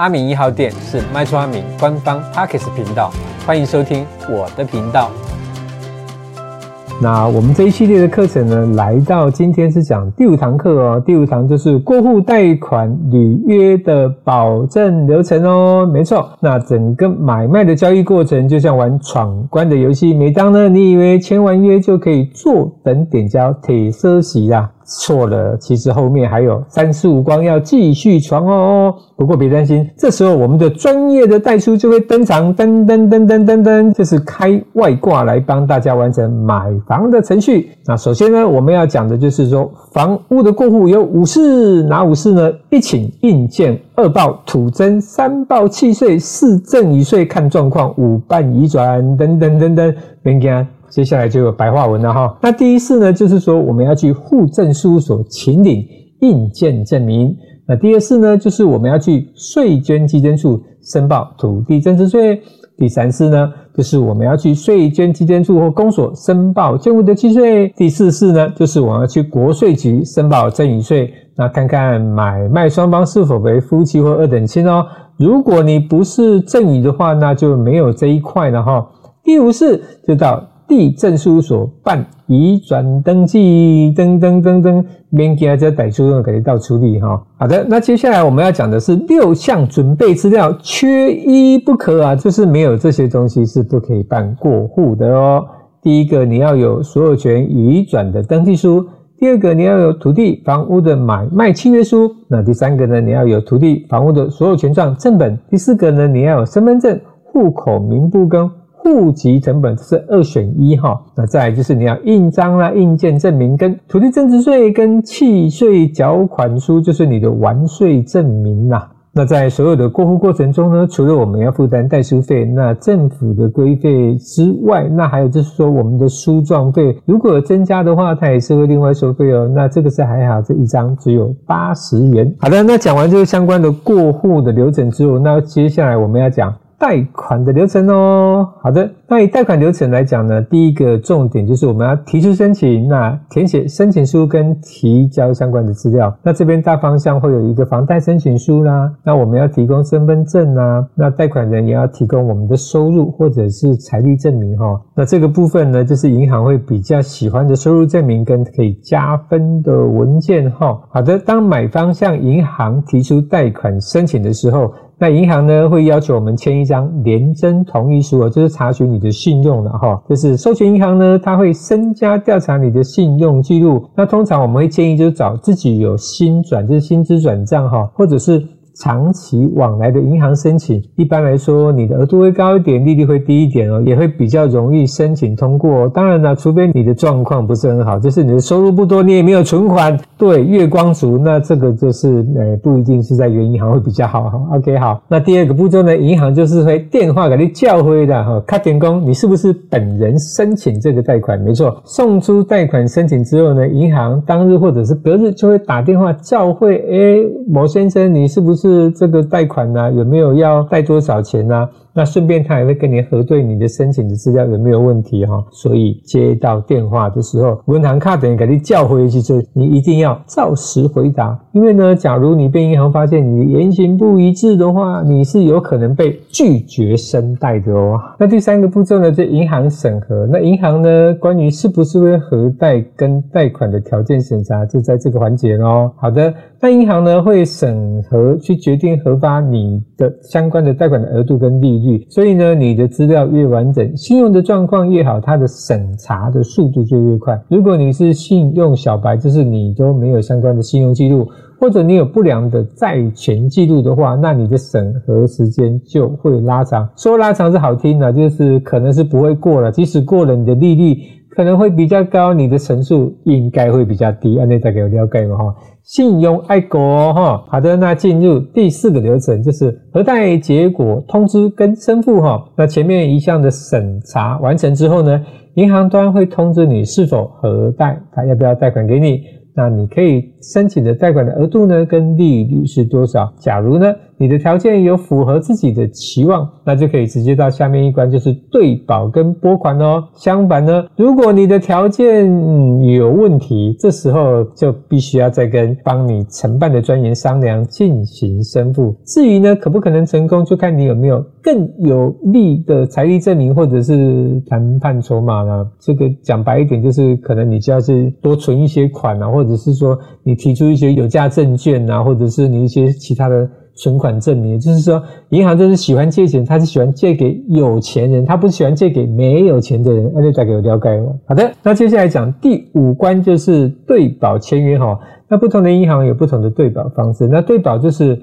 阿明一号店是卖厝阿明官方 Podcast 频道，欢迎收听我的频道。那我们这一系列的课程呢，来到今天是讲第五堂课哦。第五堂就是过户贷款履约的保证流程哦。没错，那整个买卖的交易过程就像玩闯关的游戏。每当呢，你以为签完约就可以坐等点交、铁奢喜啦。错了，其实后面还有三四五关要继续闯哦。不过别担心，这时候我们的专业的代书就会登场，噔噔噔噔噔噔，就是开外挂来帮大家完成买房的程序。那首先呢，我们要讲的就是说，房屋的过户有五事，哪五事呢？一请印鉴，二报土增，三报契税，四赠一税看状况，五办移转，等等等等，别惊。接下来就有白话文了哈。那第一事呢，就是说我们要去户政事务所请领印鉴证明。那第二事呢，就是我们要去税捐稽征处申报土地增值税。第三事呢，就是我们要去税捐稽征处或公所申报建物的契税。第四事呢，就是我们要去国税局申报赠与税。那看看买卖双方是否为夫妻或二等亲哦。如果你不是赠与的话，那就没有这一块了哈。第五次就到。地政事务所办移转登记，登登登登，免惊这代书用给你到处理哈。好的，那接下来我们要讲的是六项准备资料，缺一不可啊，就是没有这些东西是不可以办过户的哦。第一个，你要有所有权移转的登记书；第二个，你要有土地房屋的买卖契约书；那第三个呢，你要有土地房屋的所有权状正本；第四个呢，你要有身份证、户口名簿跟。户籍成本是二选一哈，那再来就是你要印章啦、印鉴证明跟土地增值税跟契税缴款书，就是你的完税证明啦。那在所有的过户过程中呢，除了我们要负担代书费，那政府的规费之外，那还有就是说我们的书状费，如果增加的话，它也是会另外收费哦。那这个是还好，这一张只有八十元。好的，那讲完这个相关的过户的流程之后，那接下来我们要讲。贷款的流程哦，好的，那以贷款流程来讲呢，第一个重点就是我们要提出申请，那填写申请书跟提交相关的资料。那这边大方向会有一个房贷申请书啦，那我们要提供身份证啊，那贷款人也要提供我们的收入或者是财力证明哈。那这个部分呢，就是银行会比较喜欢的收入证明跟可以加分的文件哈。好的，当买方向银行提出贷款申请的时候。那银行呢，会要求我们签一张廉征同意书，就是查询你的信用的哈。就是授权银行呢，它会深加调查你的信用记录。那通常我们会建议就是找自己有薪转，就是薪资转账哈，或者是。长期往来的银行申请，一般来说，你的额度会高一点，利率会低一点哦，也会比较容易申请通过。当然了，除非你的状况不是很好，就是你的收入不多，你也没有存款，对，月光族，那这个就是呃，不一定是在原银行会比较好哈。OK，好，那第二个步骤呢，银行就是会电话给你叫回的哈，卡点工，你是不是本人申请这个贷款？没错，送出贷款申请之后呢，银行当日或者是隔日就会打电话叫回，诶，某先生，你是不是？是这个贷款呢、有没有要贷多少钱呢、那顺便他也会跟你核对你的申请的资料有没有问题哈。所以接到电话的时候，银行卡等于给你叫回去，就你一定要照实回答。因为呢，假如你被银行发现你言行不一致的话，你是有可能被拒绝申贷的哦。那第三个步骤呢，就银行审核。那银行呢，关于是不是会核贷跟贷款的条件审查，就在这个环节哦。好的，那银行呢会审核去决定核发你的相关的贷款的额度跟利率。所以呢，你的资料越完整，信用的状况越好，它的审查的速度就越快。如果你是信用小白，就是你都没有相关的信用记录。或者你有不良的债权记录的话，那你的审核时间就会拉长。说拉长是好听的，就是可能是不会过了。即使过了，你的利率可能会比较高，你的成数应该会比较低。按你再给我了解嘛哈。信用爱国哈。好的，那进入第四个流程，就是核贷结果通知跟申付哈。那前面一项的审查完成之后呢，银行端会通知你是否核贷，他要不要贷款给你。那你可以申请的贷款的额度呢，跟利率是多少？假如呢，你的条件有符合自己的期望，那就可以直接到下面一关，就是对保跟拨款哦。相反呢，如果你的条件有问题，这时候就必须要再跟帮你承办的专员商量进行申付。至于呢，可不可能成功，就看你有没有更有利的财力证明或者是谈判筹码了。这个讲白一点，就是可能你就要是多存一些款啊，或者是说你提出一些有价证券啊，或者是你一些其他的。存款证明，就是说，银行就是喜欢借钱，他是喜欢借给有钱人，他不是喜欢借给没有钱的人。那就再给我了解了。好的，那接下来讲第五关就是对保签约哈。那不同的银行有不同的对保方式。那对保就是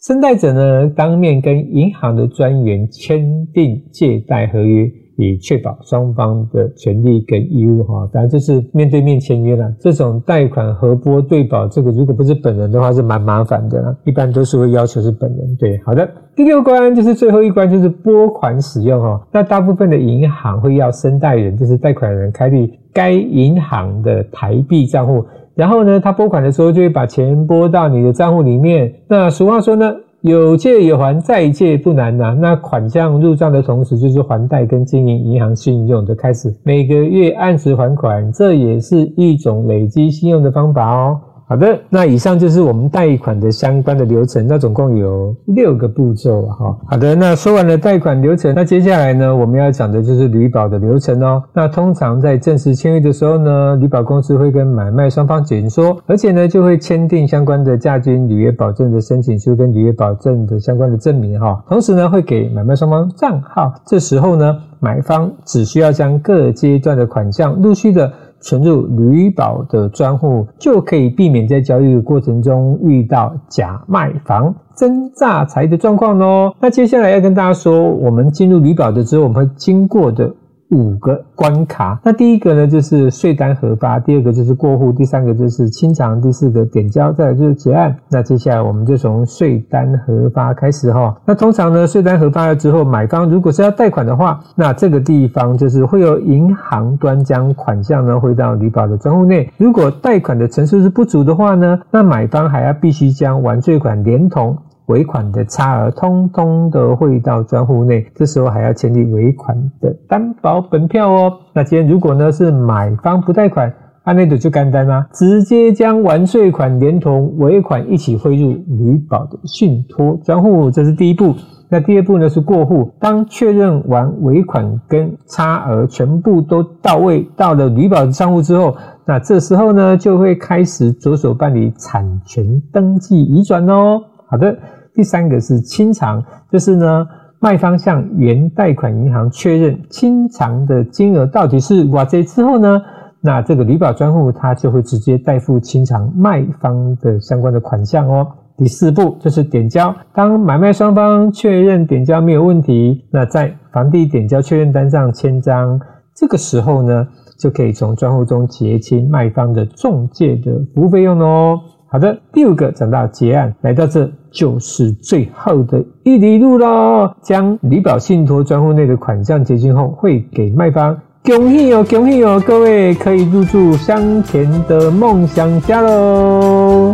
申贷者呢，当面跟银行的专员签订借贷合约。以确保双方的权利跟义务哈，当然就是面对面签约了。这种贷款合拨对保，这个如果不是本人的话是蛮麻烦的，一般都是会要求是本人。对，好的。第六关就是最后一关，就是拨款使用哈。那大部分的银行会要申贷人，就是贷款人开立该银行的台币账户，然后呢，他拨款的时候就会把钱拨到你的账户里面。那俗话说呢。有借有还，再借不难呐、那款项入账的同时，就是还贷跟经营银行信用的开始，每个月按时还款，这也是一种累积信用的方法哦。好的，那以上就是我们贷款的相关的流程，那总共有六个步骤哈。好的，那说完了贷款流程，那接下来呢，我们要讲的就是履保的流程哦。那通常在正式签约的时候呢，履保公司会跟买卖双方解说，而且呢就会签订相关的价金履约保证的申请书跟履约保证的相关的证明哈。同时呢会给买卖双方账号，这时候呢买方只需要将各阶段的款项陆续的。存入旅保的专户，就可以避免在交易的过程中遇到假卖房、真诈财的状况哦。那接下来要跟大家说，我们进入旅保的之后，我们会经过的。五个关卡，那第一个呢就是税单核发，第二个就是过户，第三个就是清偿，第四个点交，再来就是结案。那接下来我们就从税单核发开始哈。那通常呢，税单核发了之后，买方如果是要贷款的话，那这个地方就是会有银行端将款项呢汇到履保的专户内。如果贷款的成数是不足的话呢，那买方还要必须将完税款连同。尾款的差额通通的汇到专户内，这时候还要签订尾款的担保本票哦。那今天如果呢是买方不贷款，按内的就干单啦，直接将完税款连同尾款一起汇入履保的信托专户，这是第一步。那第二步呢是过户，当确认完尾款跟差额全部都到位，到了履保的账户之后，那这时候呢就会开始着手办理产权登记移转哦。好的。第三个是清偿，就是呢，卖方向原贷款银行确认清偿的金额到底是多少之后呢，那这个履保专户它就会直接代付清偿卖方的相关的款项哦。第四步就是点交，当买卖双方确认点交没有问题，那在房地点交确认单上签章，这个时候呢，就可以从专户中结清卖方的中介的服务费用哦。好的，第五个讲到结案，来到这就是最后的一里路喽。将履保信托专户内的款项结清后，会给卖方。恭喜哦，恭喜哦，各位可以入住香甜的梦想家喽！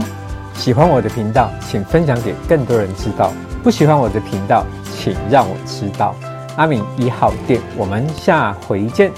喜欢我的频道，请分享给更多人知道。不喜欢我的频道，请让我知道。阿明一号店，我们下回见。